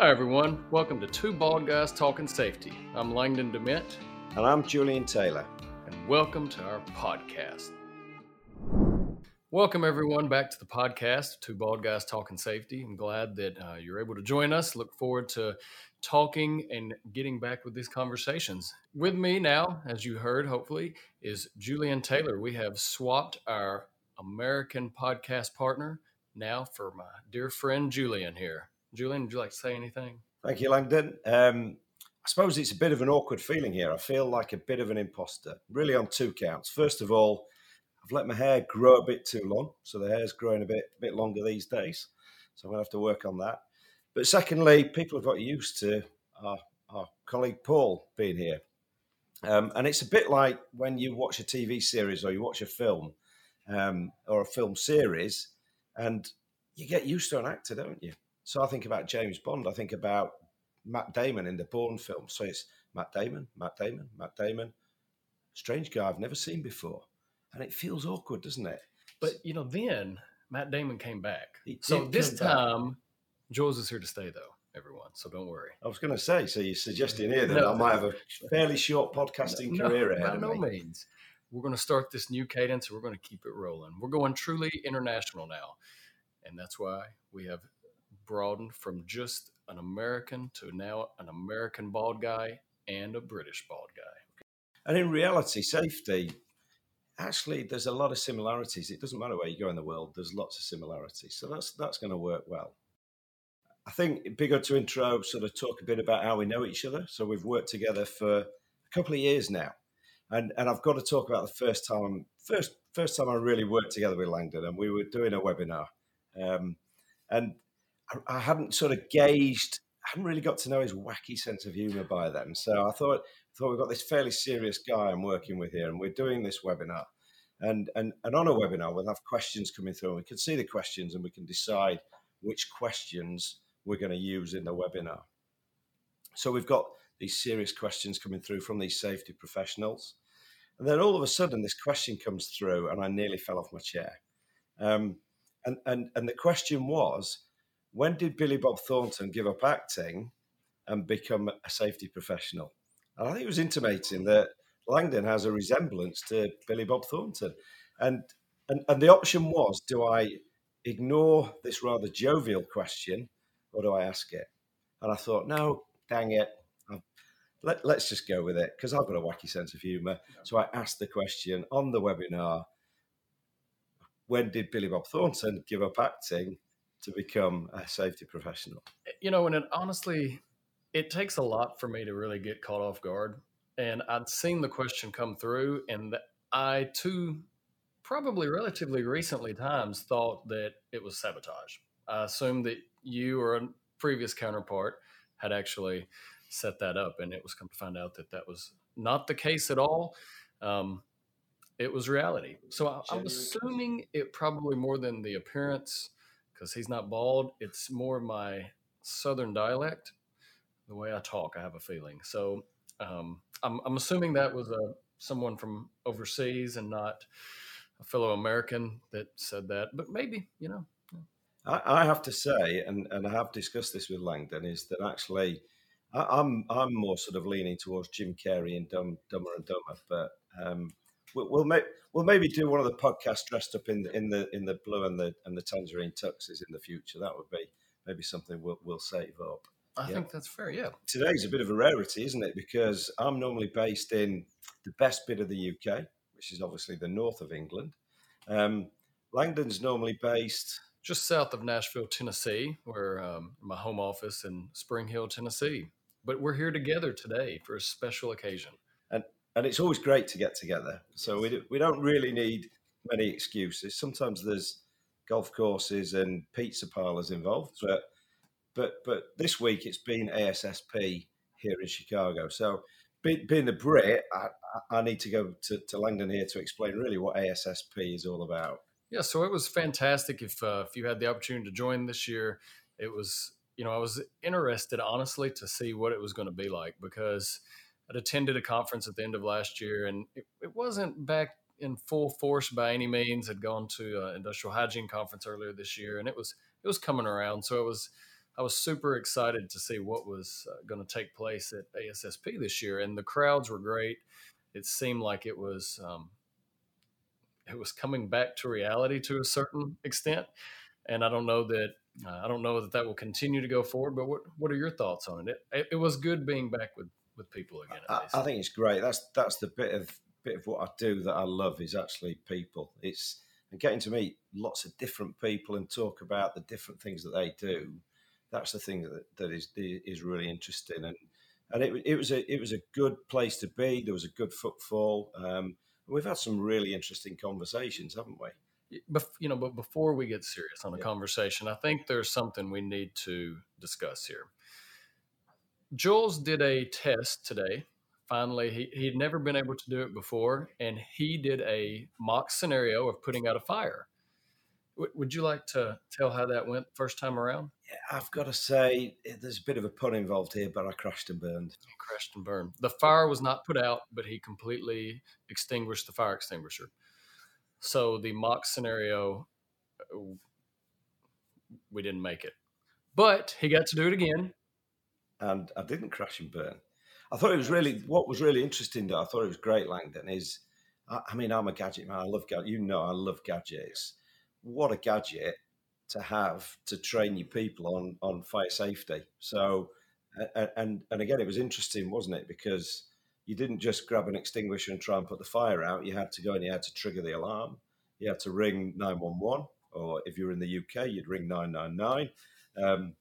Hi, everyone. Welcome to Two Bald Guys Talking Safety. I'm Langdon Dement. And I'm Julian Taylor. And welcome to our podcast. Welcome, everyone, back to the podcast, Two Bald Guys Talking Safety. I'm glad that uh, you're able to join us. Look forward to talking and getting back with these conversations. With me now, as you heard, hopefully, is Julian Taylor. We have swapped our American podcast partner now for my dear friend Julian here. Julian, would you like to say anything? Thank you, Langdon. Um, I suppose it's a bit of an awkward feeling here. I feel like a bit of an imposter, really on two counts. First of all, I've let my hair grow a bit too long, so the hair's growing a bit, a bit longer these days. So I'm going to have to work on that. But secondly, people have got used to our, our colleague Paul being here. Um, and it's a bit like when you watch a TV series or you watch a film um, or a film series, and you get used to an actor, don't you? So I think about James Bond. I think about Matt Damon in the Bourne film. So it's Matt Damon, Matt Damon, Matt Damon. Strange guy I've never seen before. And it feels awkward, doesn't it? But, you know, then Matt Damon came back. So this time, Jules is here to stay, though, everyone. So don't worry. I was going to say, so you're suggesting here that no, I might have a fairly short podcasting no, career ahead By no me. means. We're going to start this new cadence and we're going to keep it rolling. We're going truly international now. And that's why we have broadened from just an American to now an American bald guy and a British bald guy. And in reality, safety, actually, there's a lot of similarities. It doesn't matter where you go in the world, there's lots of similarities. So that's, that's going to work well. I think it'd be good to intro, sort of talk a bit about how we know each other. So we've worked together for a couple of years now. And, and I've got to talk about the first time, first first time I really worked together with Langdon, and we were doing a webinar, um, and I, hadn't sort of gauged, I hadn't really got to know his wacky sense of humour by then. So I thought, thought we've got this fairly serious guy I'm working with here, and we're doing this webinar. And, and, and on a webinar, we'll have questions coming through, and we can see the questions, and we can decide which questions we're going to use in the webinar. So we've got these serious questions coming through from these safety professionals. And then all of a sudden, this question comes through, and I nearly fell off my chair. Um, and, and, and the question was when did Billy Bob Thornton give up acting and become a safety professional? And I think it was intimating that Langdon has a resemblance to Billy Bob Thornton. And, and, and the option was do I ignore this rather jovial question or do I ask it? And I thought, no, dang it. Let, us just go with it because I've got a wacky sense of humour. So I asked the question on the webinar when did Billy Bob Thornton give up acting to become a safety professional? You know, and it honestly, it takes a lot for me to really get caught off guard. And I'd seen the question come through, and I too, probably relatively recently times, thought that it was sabotage. I assumed that you or a previous counterpart had actually set that up, and it was come to find out that that was not the case at all. Um, it was reality. So I, I'm assuming it probably more than the appearance, because he's not bald. It's more my southern dialect, the way I talk. I have a feeling. So um, I'm, I'm assuming that was a someone from overseas and not a fellow American that said that. But maybe you know, I, I have to say, and, and I have discussed this with Langdon, is that actually I, am I'm, I'm more sort of leaning towards Jim Carrey and Dumb, Dumber and Dumber, but um, we'll we'll, make, we'll maybe do one of the podcasts dressed up in the, in the in the blue and the and the tangerine tuxes in the future. That would be maybe something we'll we'll save up. I yeah. think that's fair. Yeah. Today's a bit of a rarity, isn't it? Because I'm normally based in the best bit of the UK, which is obviously the north of England. Um, Langdon's normally based just south of Nashville, Tennessee, where um, my home office in Spring Hill, Tennessee. But we're here together today for a special occasion. And it's always great to get together. So we do, we don't really need many excuses. Sometimes there's golf courses and pizza parlors involved, but but but this week it's been ASSP here in Chicago. So being a Brit, I, I need to go to, to Langdon here to explain really what ASSP is all about. Yeah, so it was fantastic. If uh, if you had the opportunity to join this year, it was you know I was interested honestly to see what it was going to be like because I'd attended a conference at the end of last year and it, it wasn't back in full force by any means. Had gone to an industrial hygiene conference earlier this year and it was it was coming around. So it was I was super excited to see what was uh, going to take place at ASSP this year, and the crowds were great. It seemed like it was um, it was coming back to reality to a certain extent, and I don't know that uh, I don't know that that will continue to go forward. But what what are your thoughts on it? It, it was good being back with with people again. I, I, think it's great. That's that's the bit of bit of what I do that I love is actually people. It's and getting to meet lots of different people and talk about the different things that they do. That's the thing that, that is is really interesting and and it, it was a it was a good place to be. There was a good footfall. Um, we've had some really interesting conversations, haven't we? you know, but before we get serious on the yeah. conversation, I think there's something we need to discuss here. Jules did a test today. Finally, he, he'd never been able to do it before, and he did a mock scenario of putting out a fire. W- would you like to tell how that went first time around? Yeah, I've got to say, there's a bit of a pun involved here, but I crashed and burned. Crashed and burned. The fire was not put out, but he completely extinguished the fire extinguisher. So the mock scenario, uh, we didn't make it, but he got to do it again, and I didn't crash and burn. I thought it was really what was really interesting. That I thought it was great, Langdon. Is I, I mean, I'm a gadget man. I love gadgets. You know, I love gadgets. What a gadget to have to train your people on on fire safety. So, and and again, it was interesting, wasn't it? Because you didn't just grab an extinguisher and try and put the fire out. You had to go and you had to trigger the alarm. You had to ring 911, or if you're in the UK, you'd ring 999. Um,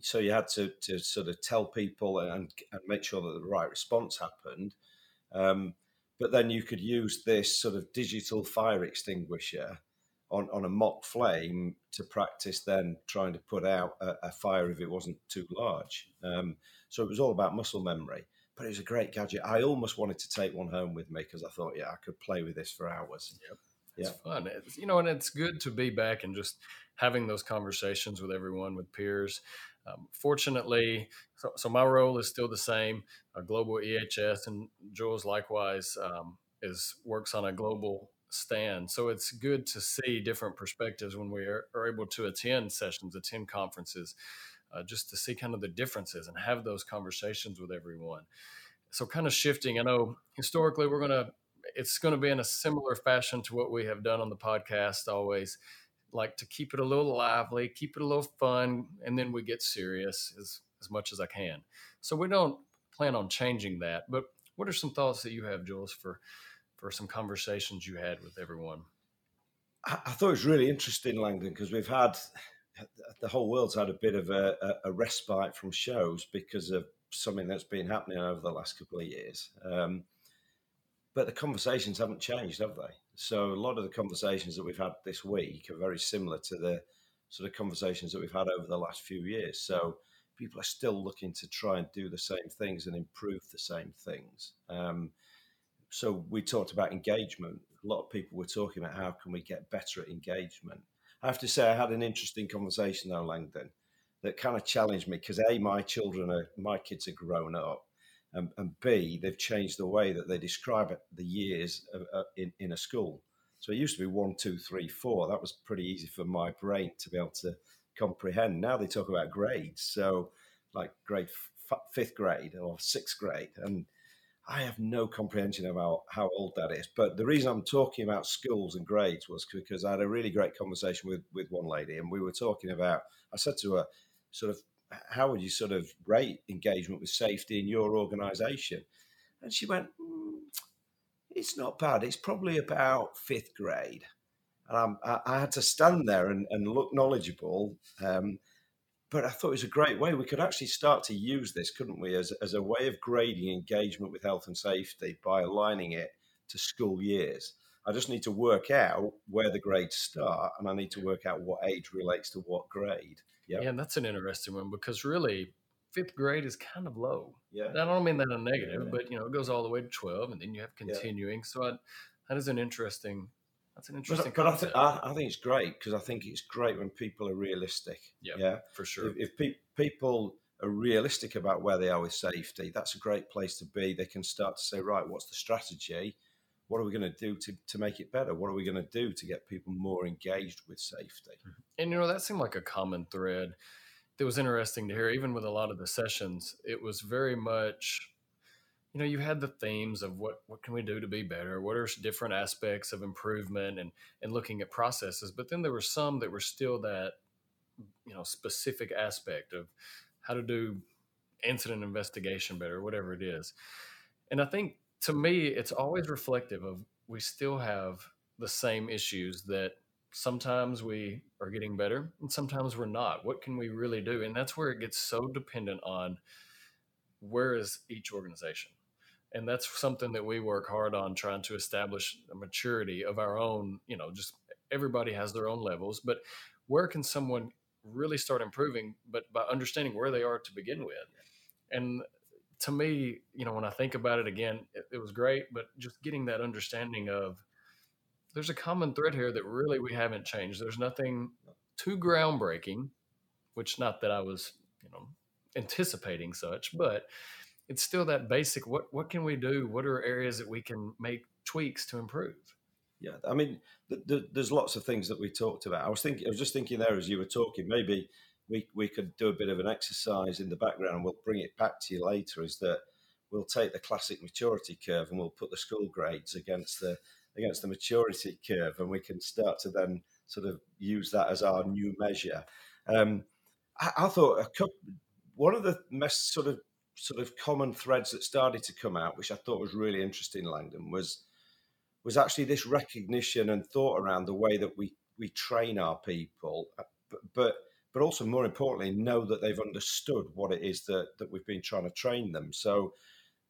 so you had to, to sort of tell people and, and make sure that the right response happened. Um, but then you could use this sort of digital fire extinguisher on, on a mock flame to practice then trying to put out a, a fire if it wasn't too large. Um, so it was all about muscle memory but it was a great gadget. I almost wanted to take one home with me because I thought, yeah, I could play with this for hours. Yep. It's yeah. fun. It's, you know, and it's good to be back and just having those conversations with everyone, with peers. Um, fortunately, so, so, my role is still the same, a global EHS, and Jules likewise um, is works on a global stand. So it's good to see different perspectives when we are, are able to attend sessions, attend conferences, uh, just to see kind of the differences and have those conversations with everyone. So, kind of shifting, I know historically we're to, it's going to be in a similar fashion to what we have done on the podcast always. Like to keep it a little lively, keep it a little fun, and then we get serious as, as much as I can. So, we don't plan on changing that. But what are some thoughts that you have, Jules, for, for some conversations you had with everyone? I, I thought it was really interesting, Langdon, because we've had the whole world's had a bit of a, a, a, respite from shows because of something that's been happening over the last couple of years. Um, but the conversations haven't changed, have they? So a lot of the conversations that we've had this week are very similar to the sort of conversations that we've had over the last few years. So people are still looking to try and do the same things and improve the same things. Um, so we talked about engagement. A lot of people were talking about how can we get better at engagement. I have to say, I had an interesting conversation though, Langdon, that kind of challenged me because a, my children are, my kids are grown up, and, and b, they've changed the way that they describe it, the years of, uh, in in a school. So it used to be one, two, three, four. That was pretty easy for my brain to be able to comprehend. Now they talk about grades, so like grade f- fifth grade or sixth grade, and I have no comprehension about how old that is. But the reason I'm talking about schools and grades was because I had a really great conversation with, with one lady, and we were talking about, I said to her, sort of, how would you sort of rate engagement with safety in your organization? And she went, mm, it's not bad. It's probably about fifth grade. And I, I had to stand there and, and look knowledgeable. Um, but I thought it was a great way. We could actually start to use this, couldn't we, as, as a way of grading engagement with health and safety by aligning it to school years. I just need to work out where the grades start, and I need to work out what age relates to what grade. Yeah, and that's an interesting one because really, fifth grade is kind of low. Yeah, I don't mean that in a negative, yeah. but you know, it goes all the way to twelve, and then you have continuing. Yeah. So I, that is an interesting that's an uh, interesting. But, but I, think, I, I, think it's great because I think it's great when people are realistic. Yep, yeah, for sure. If, if pe- people are realistic about where they are with safety, that's a great place to be. They can start to say, right, what's the strategy? What are we going to do to, to make it better? What are we going to do to get people more engaged with safety? Mm-hmm. And you know that seemed like a common thread that was interesting to hear, even with a lot of the sessions, it was very much, you know, you had the themes of what what can we do to be better, what are different aspects of improvement, and and looking at processes. But then there were some that were still that, you know, specific aspect of how to do incident investigation better, whatever it is. And I think to me, it's always reflective of we still have the same issues that sometimes we are getting better and sometimes we're not. What can we really do? And that's where it gets so dependent on where is each organization. And that's something that we work hard on trying to establish a maturity of our own, you know, just everybody has their own levels, but where can someone really start improving, but by understanding where they are to begin with? And to me, you know, when I think about it again, it, it was great, but just getting that understanding of there's a common thread here that really we haven't changed. There's nothing too groundbreaking, which not that I was, you know, anticipating such, but it's still that basic what what can we do? What are areas that we can make tweaks to improve? Yeah, I mean, the, the, there's lots of things that we talked about. I was thinking, I was just thinking there as you were talking, maybe we we could do a bit of an exercise in the background. and We'll bring it back to you later. Is that we'll take the classic maturity curve and we'll put the school grades against the against the maturity curve, and we can start to then sort of use that as our new measure. Um, I, I, thought couple, one of the most sort of sort of common threads that started to come out, which I thought was really interesting, Langdon, was was actually this recognition and thought around the way that we we train our people, but, but but also more importantly, know that they've understood what it is that that we've been trying to train them. So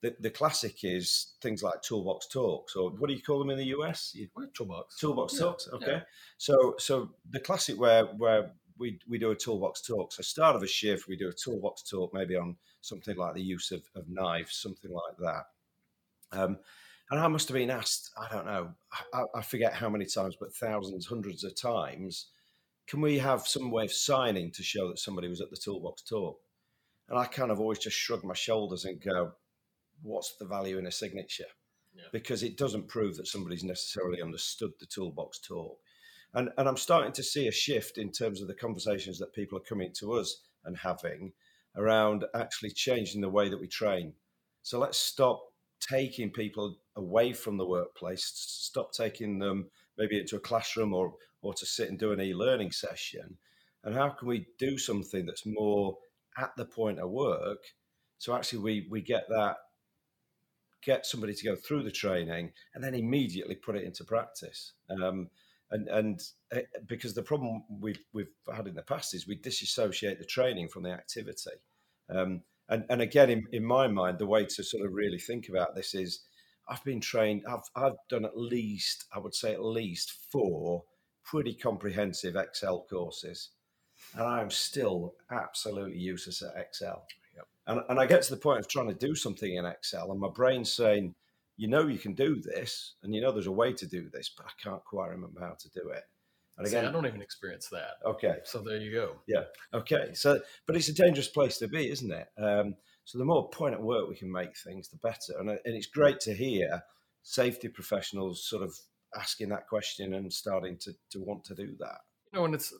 the, the classic is things like toolbox talks, or what do you call them in the US? Toolbox. Toolbox yeah. talks. Okay. Yeah. So so the classic where where we we do a toolbox talk. So start of a shift, we do a toolbox talk, maybe on something like the use of, of knives, something like that. Um, and I must have been asked, I don't know, I, I forget how many times, but thousands, hundreds of times. Can we have some way of signing to show that somebody was at the toolbox talk? And I kind of always just shrug my shoulders and go, what's the value in a signature? Yeah. Because it doesn't prove that somebody's necessarily understood the toolbox talk. And, and I'm starting to see a shift in terms of the conversations that people are coming to us and having around actually changing the way that we train. So let's stop taking people away from the workplace, stop taking them maybe into a classroom or, or to sit and do an e learning session. And how can we do something that's more at the point of work? So actually, we, we get that get somebody to go through the training and then immediately put it into practice. Um, and and uh, because the problem we've we've had in the past is we disassociate the training from the activity. Um, and and again, in, in my mind, the way to sort of really think about this is, I've been trained. I've I've done at least I would say at least four pretty comprehensive Excel courses, and I am still absolutely useless at Excel. And, and I get to the point of trying to do something in Excel, and my brain's saying, you know, you can do this, and you know, there's a way to do this, but I can't quite remember how to do it. And again, See, I don't even experience that. Okay. So there you go. Yeah. Okay. So, but it's a dangerous place to be, isn't it? Um, so the more point at work we can make things, the better. And, and it's great to hear safety professionals sort of asking that question and starting to, to want to do that. You know, and it's,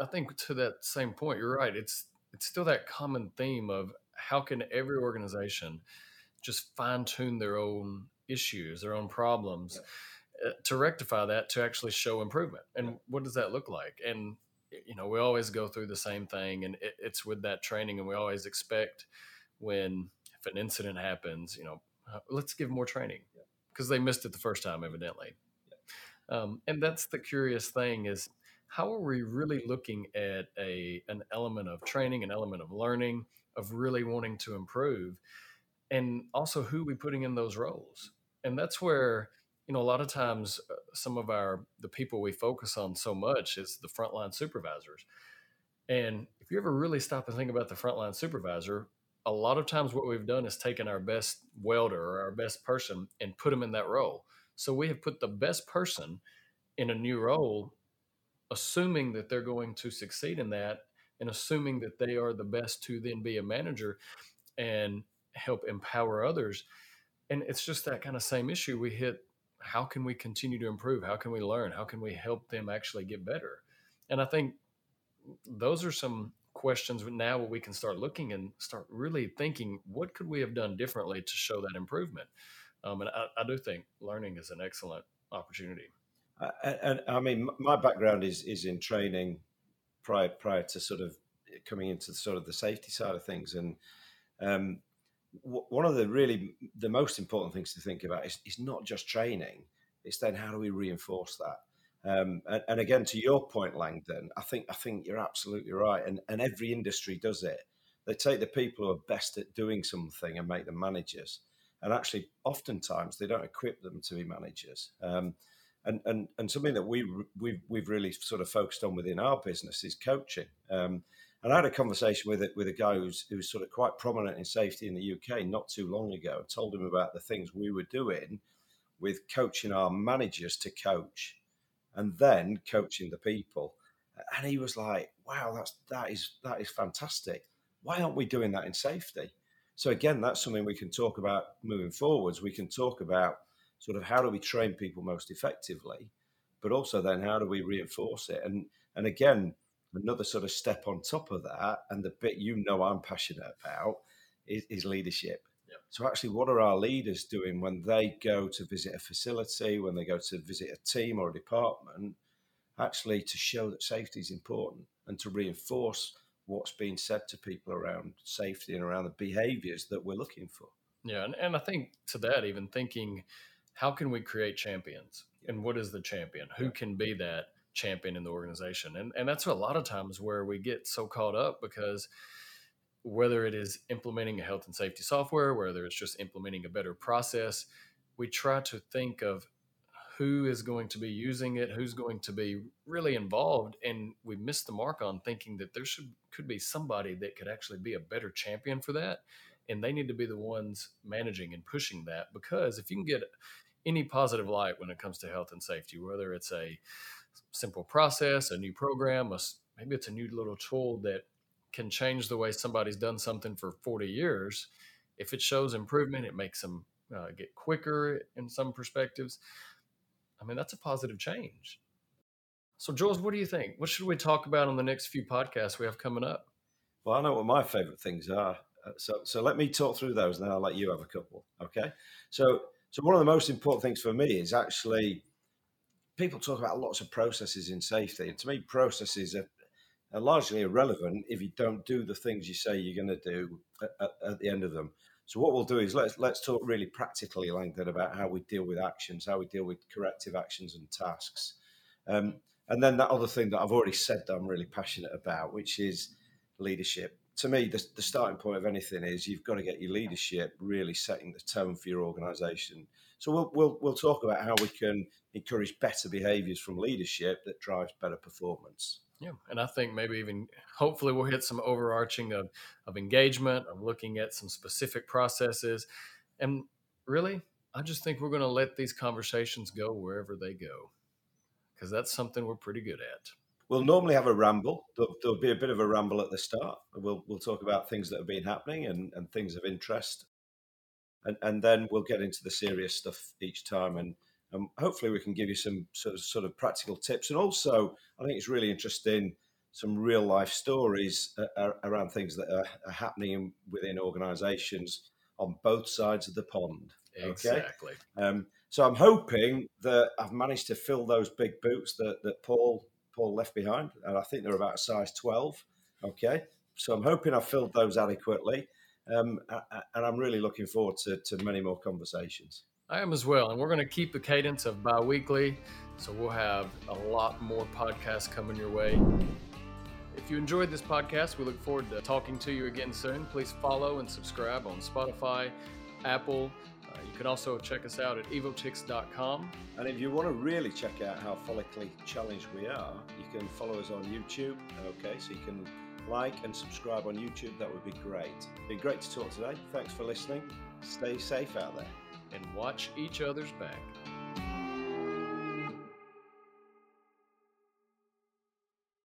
I think to that same point, you're right. It's, it's still that common theme of how can every organization just fine tune their own issues, their own problems yeah. Uh, to rectify that to actually show improvement? And yeah. what does that look like? And you know, we always go through the same thing, and it, it's with that training, and we always expect when if an incident happens, you know, uh, let's give more training because yeah. they missed it the first time, evidently. Um, and that's the curious thing is how are we really looking at a an element of training, an element of learning, of really wanting to improve and also who we putting in those roles? And that's where you know a lot of times uh, some of our the people we focus on so much is the frontline supervisors. And if you ever really stop and think about the frontline supervisor a lot of times what we've done is taken our best welder or our best person and put them in that role so we have put the best person in a new role assuming that they're going to succeed in that and assuming that they are the best to then be a manager and help empower others. And it's just that kind of same issue we hit. How can we continue to improve? How can we learn? How can we help them actually get better? And I think those are some questions now we can start looking and start really thinking what could we have done differently to show that improvement um, and I, I, do think learning is an excellent opportunity. And, and, i mean my background is is in training prior prior to sort of coming into sort of the safety side of things. And um, w- one of the really the most important things to think about is, is not just training it's then how do we reinforce that? Um, and, and, again, to your point, Langdon, I think I think you're absolutely right, and and every industry does it. They take the people who are best at doing something and make them managers, and actually, oftentimes they don't equip them to be managers. Um, and, and and something that we we've we've really sort of focused on within our business is coaching. Um, and I had a conversation with it with a guy who's who's sort of quite prominent in safety in the UK not too long ago. I told him about the things we were doing with coaching our managers to coach and then coaching the people. And he was like, "Wow, that's that is that is fantastic. Why aren't we doing that in safety?" So again, that's something we can talk about moving forwards. We can talk about sort of how do we train people most effectively, but also then how do we reinforce it? And and again, another sort of step on top of that, and the bit you know I'm passionate about is, is leadership. So, actually, what are our leaders doing when they go to visit a facility, when they go to visit a team or a department, actually to show that safety is important and to reinforce what's being said to people around safety and around the behaviors that we're looking for? Yeah. And, and I think to that, even thinking, how can we create champions? And what is the champion? Who can be that champion in the organization? And, and that's a lot of times where we get so caught up because whether it is implementing a health and safety software, whether it's just implementing a better process, we try to think of who is going to be using it, who's going to be really involved, and we missed the mark on thinking that there should could be somebody that could actually be a better champion for that, and they need to be the ones managing and pushing that because if you can get any positive light when it comes to health and safety, whether it's a simple process, a new program, a, maybe it's a new little tool that can change the way somebody's done something for 40 years. If it shows improvement, it makes them uh, get quicker in some perspectives. I mean, that's a positive change. So, Jules, what do you think? What should we talk about on the next few podcasts we have coming up? Well, I know what my favorite things are. Uh, so, so let me talk through those, and then I'll let you have a couple. Okay. So, so one of the most important things for me is actually people talk about lots of processes in safety, and to me, processes are are largely irrelevant if you don't do the things you say you're going to do at, at, at, the end of them. So what we'll do is let's let's talk really practically, Langdon, about how we deal with actions, how we deal with corrective actions and tasks, um, and then that other thing that I've already said that I'm really passionate about, which is leadership. To me, the, the starting point of anything is you've got to get your leadership really setting the tone for your organisation. So we'll, we'll we'll talk about how we can encourage better behaviours from leadership that drives better performance. Yeah, and I think maybe even hopefully we'll hit some overarching of, of engagement, of looking at some specific processes. And really, I just think we're going to let these conversations go wherever they go because that's something we're pretty good at. We'll normally have a ramble. There'll, there'll, be a bit of a ramble at the start. We'll, we'll talk about things that have been happening and, and things of interest. And, and then we'll get into the serious stuff each time. And and hopefully we can give you some sort of, sort of practical tips. And also, I think it's really interesting some real life stories uh, around things that are, are happening within organisations on both sides of the pond. Okay? Exactly. Um, so I'm hoping that I've managed to fill those big boots that, that Paul Paul left behind, and I think they're about a size 12. Okay, so I'm hoping I've filled those adequately, um, and I'm really looking forward to, to many more conversations. I am as well. And we're going to keep the cadence of bi weekly. So we'll have a lot more podcasts coming your way. If you enjoyed this podcast, we look forward to talking to you again soon. Please follow and subscribe on Spotify, Apple. Uh, you can also check us out at evotix.com. And if you want to really check out how follically challenged we are, you can follow us on YouTube. Okay, so you can like and subscribe on YouTube. That would be great. Been great to talk today. Thanks for listening. Stay safe out there and watch each other's back.